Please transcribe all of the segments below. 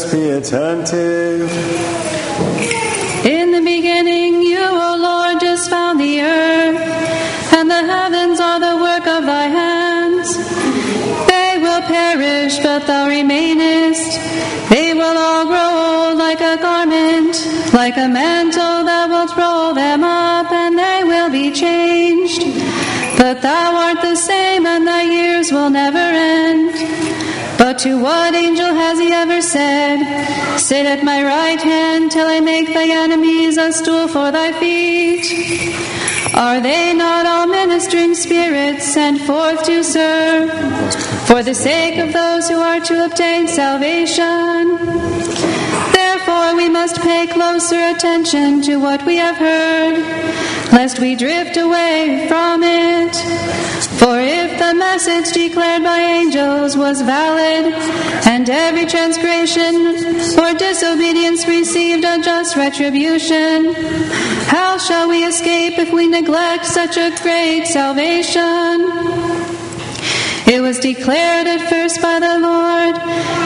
us be attentive. In the beginning, you, O Lord, just found the earth, and the heavens are the work of thy hands. They will perish, but thou remainest. They will all grow old like a garment, like a mantle that will roll them up, and they will be changed. But thou art the same, and thy years will never end. But to what angel has he ever said, Sit at my right hand till I make thy enemies a stool for thy feet? Are they not all ministering spirits sent forth to serve for the sake of those who are to obtain salvation? Therefore, we must pay closer attention to what we have heard, lest we drift away from it. Message declared by angels was valid, and every transgression or disobedience received a just retribution, how shall we escape if we neglect such a great salvation? It was declared at first by the Lord,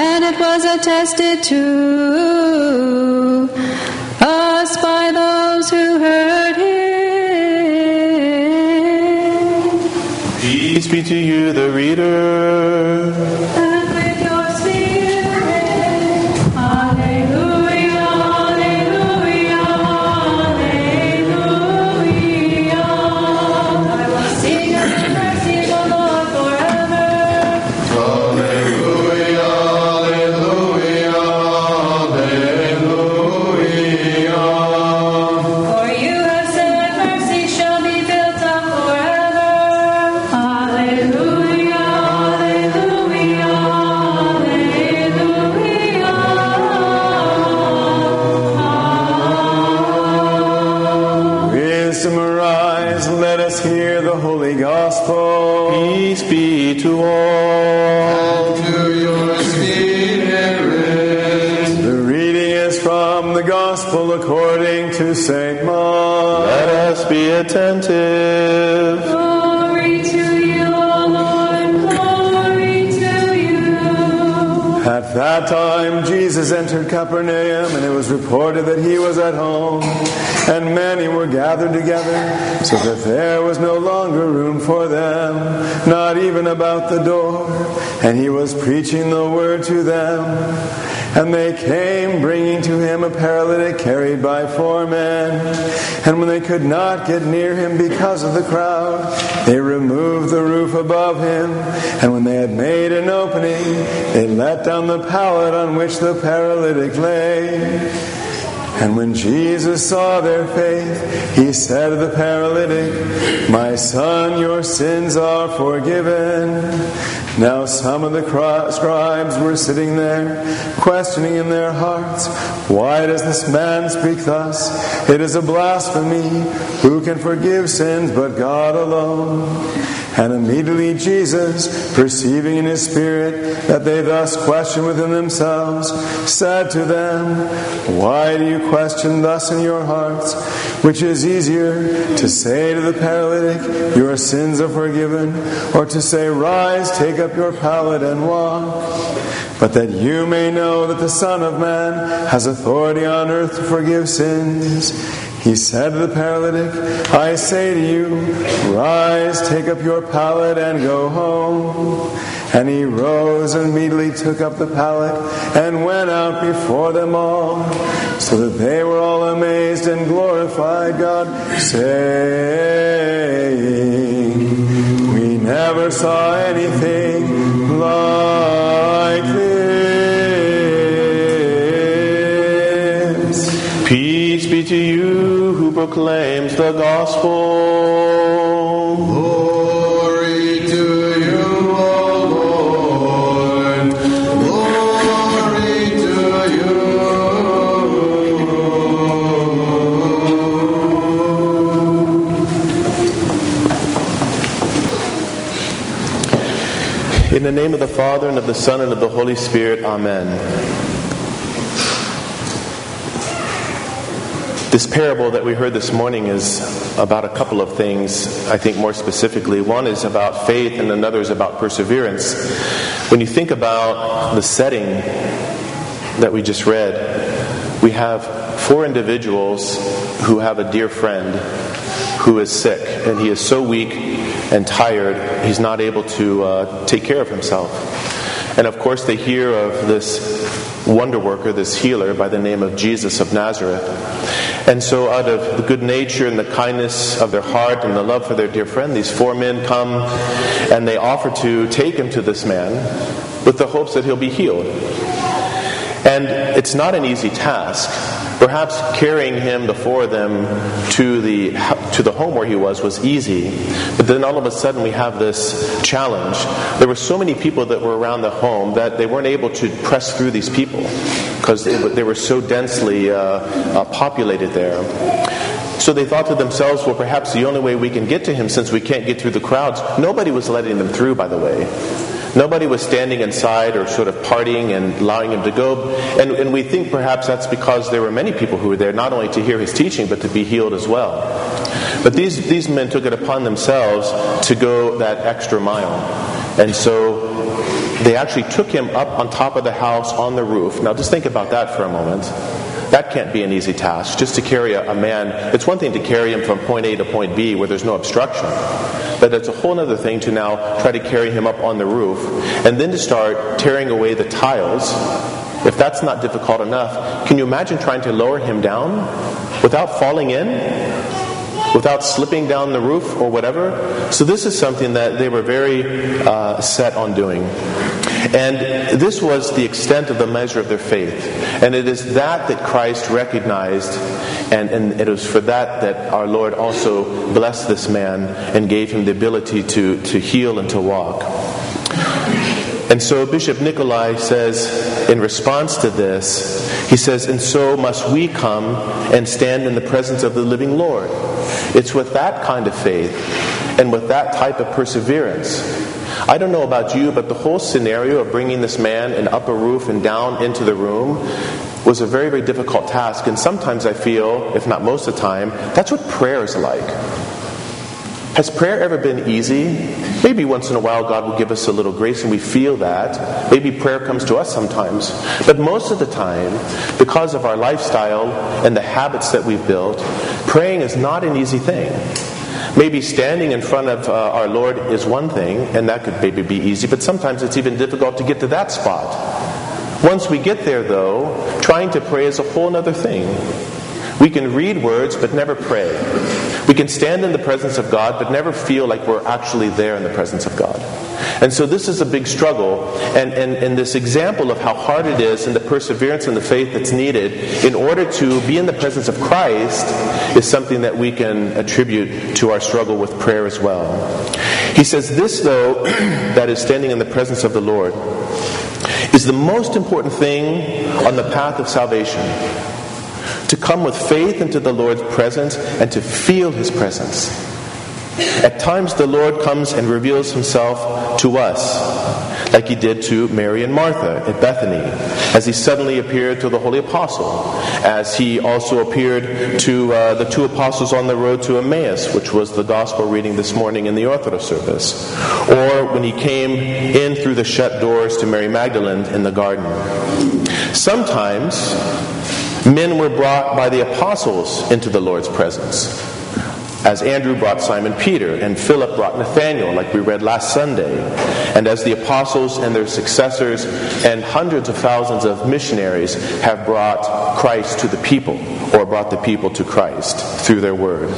and it was attested to us by those who heard him. To you, the reader. Gospel according to St. Mark. Let us be attentive. That time, Jesus entered Capernaum, and it was reported that he was at home. And many were gathered together, so that there was no longer room for them, not even about the door. And he was preaching the word to them. And they came, bringing to him a paralytic carried by four men. And when they could not get near him because of the crowd, they removed the roof above him. And when they had made an opening, they let down the pallet on which the paralytic lay. And when Jesus saw their faith, he said to the paralytic, My son, your sins are forgiven. Now some of the scribes were sitting there, questioning in their hearts, Why does this man speak thus? It is a blasphemy. Who can forgive sins but God alone? And immediately Jesus, perceiving in his spirit that they thus questioned within themselves, said to them, Why do you question thus in your hearts? Which is easier to say to the paralytic, Your sins are forgiven, or to say, Rise, take up your pallet and walk? But that you may know that the Son of Man has authority on earth to forgive sins. He said to the paralytic, I say to you, rise, take up your pallet, and go home. And he rose and immediately took up the pallet and went out before them all, so that they were all amazed and glorified God, saying, We never saw anything proclaims the gospel. Glory to you, O Lord. Glory to you. In the name of the Father, and of the Son, and of the Holy Spirit, Amen. This parable that we heard this morning is about a couple of things, I think more specifically. One is about faith, and another is about perseverance. When you think about the setting, that we just read, we have four individuals who have a dear friend who is sick, and he is so weak and tired, he's not able to uh, take care of himself. And of course, they hear of this wonder worker, this healer by the name of Jesus of Nazareth. And so, out of the good nature and the kindness of their heart and the love for their dear friend, these four men come and they offer to take him to this man with the hopes that he'll be healed. And it's not an easy task. Perhaps carrying him before them to the, to the home where he was was easy, but then all of a sudden we have this challenge. There were so many people that were around the home that they weren't able to press through these people because they, were so densely uh, uh, populated there. So they thought to themselves, well, perhaps the only way we can get to him, since we can't get through the crowds, nobody was letting them through, by the way. Nobody was standing inside or sort of partying and allowing him to go. And, and we think perhaps that's because there were many people who were there not only to hear his teaching, but to be healed as well. But these, these men took it upon themselves to go that extra mile. And so they actually took him up on top of the house on the roof. Now just think about that for a moment. That can't be an easy task. Just to carry a, a, man, it's one thing to carry him from point A to point B where there's no obstruction. But it's a whole other thing to now try to carry him up on the roof and then to start tearing away the tiles. If that's not difficult enough, can you imagine trying to lower him down without falling in? Without slipping down the roof or whatever? So, this is something that they were very uh, set on doing. And this was the extent of the measure of their faith. And it is that that Christ recognized, and, and it was for that that our Lord also blessed this man and gave him the ability to, to heal and to walk. And so Bishop Nikolai says, in response to this, he says, And so must we come and stand in the presence of the living Lord. It's with that kind of faith and with that type of perseverance I don't know about you, but the whole scenario of bringing this man and up a roof and down into the room was a very, very difficult task. And sometimes I feel, if not most of the time, that's what prayer is like. Has prayer ever been easy? Maybe once in a while God will give us a little grace and we feel that. Maybe prayer comes to us sometimes. But most of the time, because of our lifestyle and the habits that we've built, praying is not an easy thing. Maybe standing in front of uh, our Lord is one thing, and that could maybe be easy, but sometimes it's even difficult to get to that spot. Once we get there, though, trying to pray is a whole other thing. We can read words but never pray. We can stand in the presence of God but never feel like we're actually there in the presence of God. And so this is a big struggle. And, and, and this example of how hard it is and the perseverance and the faith that's needed in order to be in the presence of Christ is something that we can attribute to our struggle with prayer as well. He says, This, though, that is standing in the presence of the Lord, is the most important thing on the path of salvation. To come with faith into the Lord's presence and to feel his presence. At times, the Lord comes and reveals himself to us, like he did to Mary and Martha at Bethany, as he suddenly appeared to the Holy Apostle, as he also appeared to uh, the two apostles on the road to Emmaus, which was the gospel reading this morning in the Orthodox service, or when he came in through the shut doors to Mary Magdalene in the garden. Sometimes, men were brought by the apostles into the Lord's presence as Andrew brought Simon Peter and Philip brought Nathanael, like we read last Sunday, and as the apostles and their successors and hundreds of thousands of missionaries have brought Christ to the people, or brought the people to Christ through their word.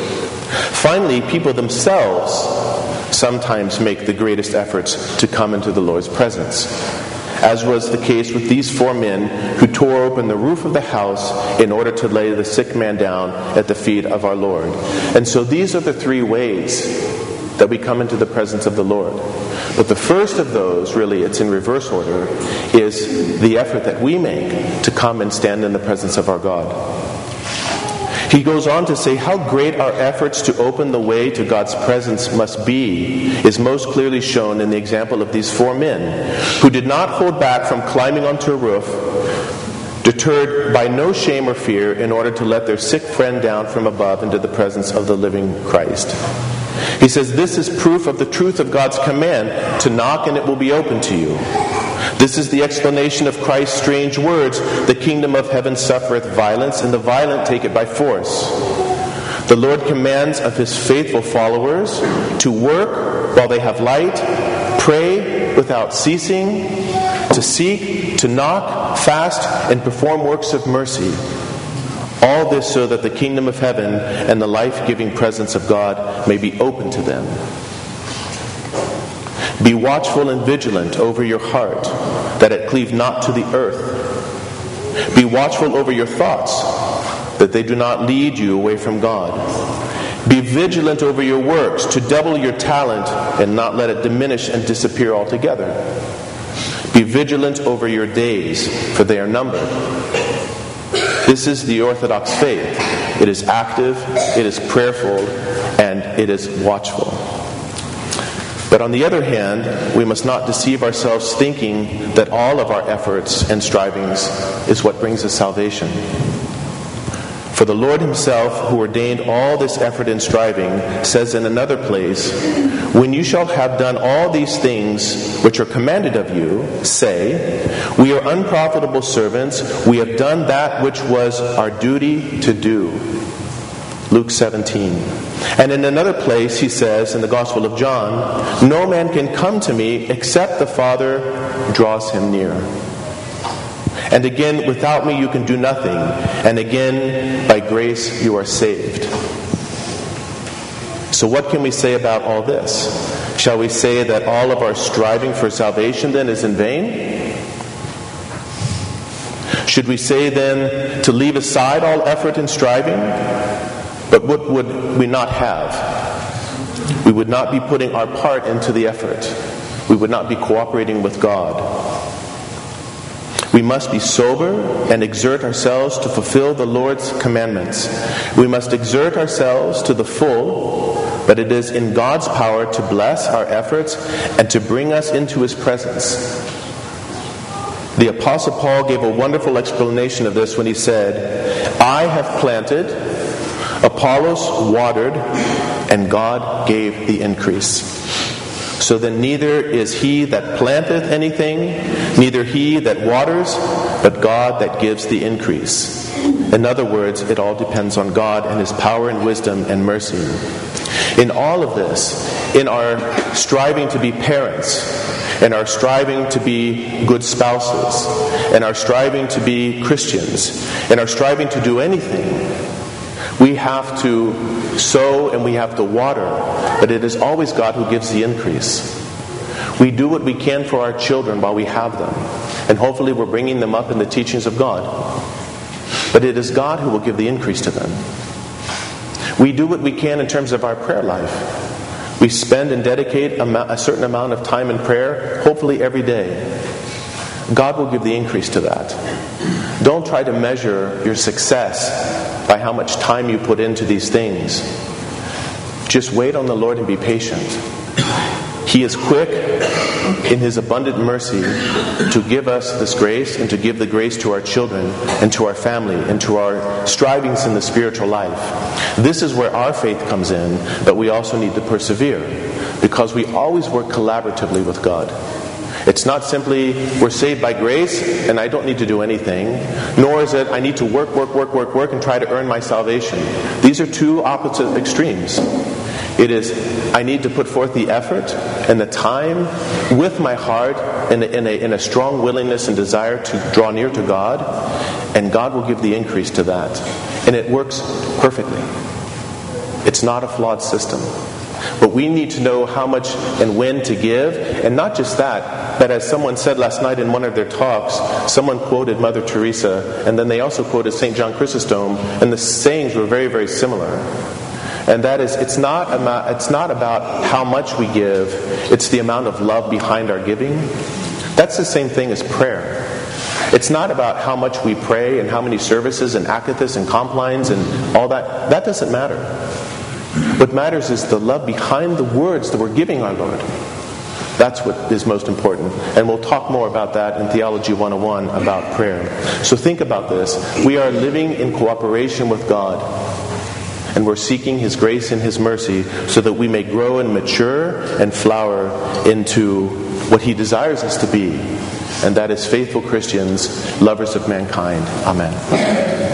Finally, people themselves sometimes make the greatest efforts to come into the Lord's presence as was the case with these four men who tore open the roof of the house in order to lay the sick man down at the feet of our Lord. And so these are the three ways that we come into the presence of the Lord. But the first of those, really, it's in reverse order, is the effort that we make to come and stand in the presence of our God. He goes on to say how great our efforts to open the way to God's presence must be is most clearly shown in the example of these four men who did not hold back from climbing onto a roof, deterred by no shame or fear, in order to let their sick friend down from above into the presence of the living Christ. He says, This is proof of the truth of God's command to knock and it will be open to you. This is the explanation of Christ's strange words The kingdom of heaven suffereth violence, and the violent take it by force. The Lord commands of his faithful followers to work while they have light, pray without ceasing, to seek, to knock, fast, and perform works of mercy. All this so that the kingdom of heaven and the life giving presence of God may be open to them. Be watchful and vigilant over your heart, that it cleave not to the earth. Be watchful over your thoughts, that they do not lead you away from God. Be vigilant over your works, to double your talent and not let it diminish and disappear altogether. Be vigilant over your days, for they are numbered. This is the Orthodox faith. It is active, it is prayerful, and it is watchful. But on the other hand, we must not deceive ourselves thinking that all of our efforts and strivings is what brings us salvation. For the Lord Himself, who ordained all this effort and striving, says in another place, When you shall have done all these things which are commanded of you, say, We are unprofitable servants, we have done that which was our duty to do. Luke 17. And in another place, he says in the Gospel of John, No man can come to me except the Father draws him near. And again, without me you can do nothing. And again, by grace you are saved. So, what can we say about all this? Shall we say that all of our striving for salvation then is in vain? Should we say then to leave aside all effort and striving? But what would we not have? We would not be putting our part into the effort. We would not be cooperating with God. We must be sober and exert ourselves to fulfill the Lord's commandments. We must exert ourselves to the full, but it is in God's power to bless our efforts and to bring us into His presence. The Apostle Paul gave a wonderful explanation of this when he said, I have planted, Apollos watered, and God gave the increase. So then neither is he that planteth anything, neither he that waters, but God that gives the increase. In other words, it all depends on God and his power and wisdom and mercy. In all of this, in our striving to be parents, in our striving to be good spouses, in our striving to be Christians, in our striving to do anything, we have to sow and we have to water, but it is always God who gives the increase. We do what we can for our children while we have them, and hopefully we're bringing them up in the teachings of God. But it is God who will give the increase to them. We do what we can in terms of our prayer life. We spend and dedicate a certain amount of time in prayer, hopefully every day. God will give the increase to that. Don't try to measure your success by how much time you put into these things. Just wait on the Lord and be patient. He is quick in His abundant mercy to give us this grace and to give the grace to our children and to our family and to our strivings in the spiritual life. This is where our faith comes in, but we also need to persevere because we always work collaboratively with God. It's not simply we're saved by grace and I don't need to do anything, nor is it I need to work, work, work, work, work and try to earn my salvation. These are two opposite extremes. It is I need to put forth the effort and the time with my heart in a, in a, in a strong willingness and desire to draw near to God, and God will give the increase to that. And it works perfectly. It's not a flawed system. But we need to know how much and when to give. And not just that, but as someone said last night in one of their talks, someone quoted Mother Teresa, and then they also quoted St. John Chrysostom, and the sayings were very, very similar. And that is, it's not, about, it's not about how much we give, it's the amount of love behind our giving. That's the same thing as prayer. It's not about how much we pray and how many services and akathists and complines and all that. That doesn't matter. What matters is the love behind the words that we're giving our Lord. That's what is most important. And we'll talk more about that in Theology 101 about prayer. So think about this. We are living in cooperation with God. And we're seeking His grace and His mercy so that we may grow and mature and flower into what He desires us to be, and that is faithful Christians, lovers of mankind. Amen.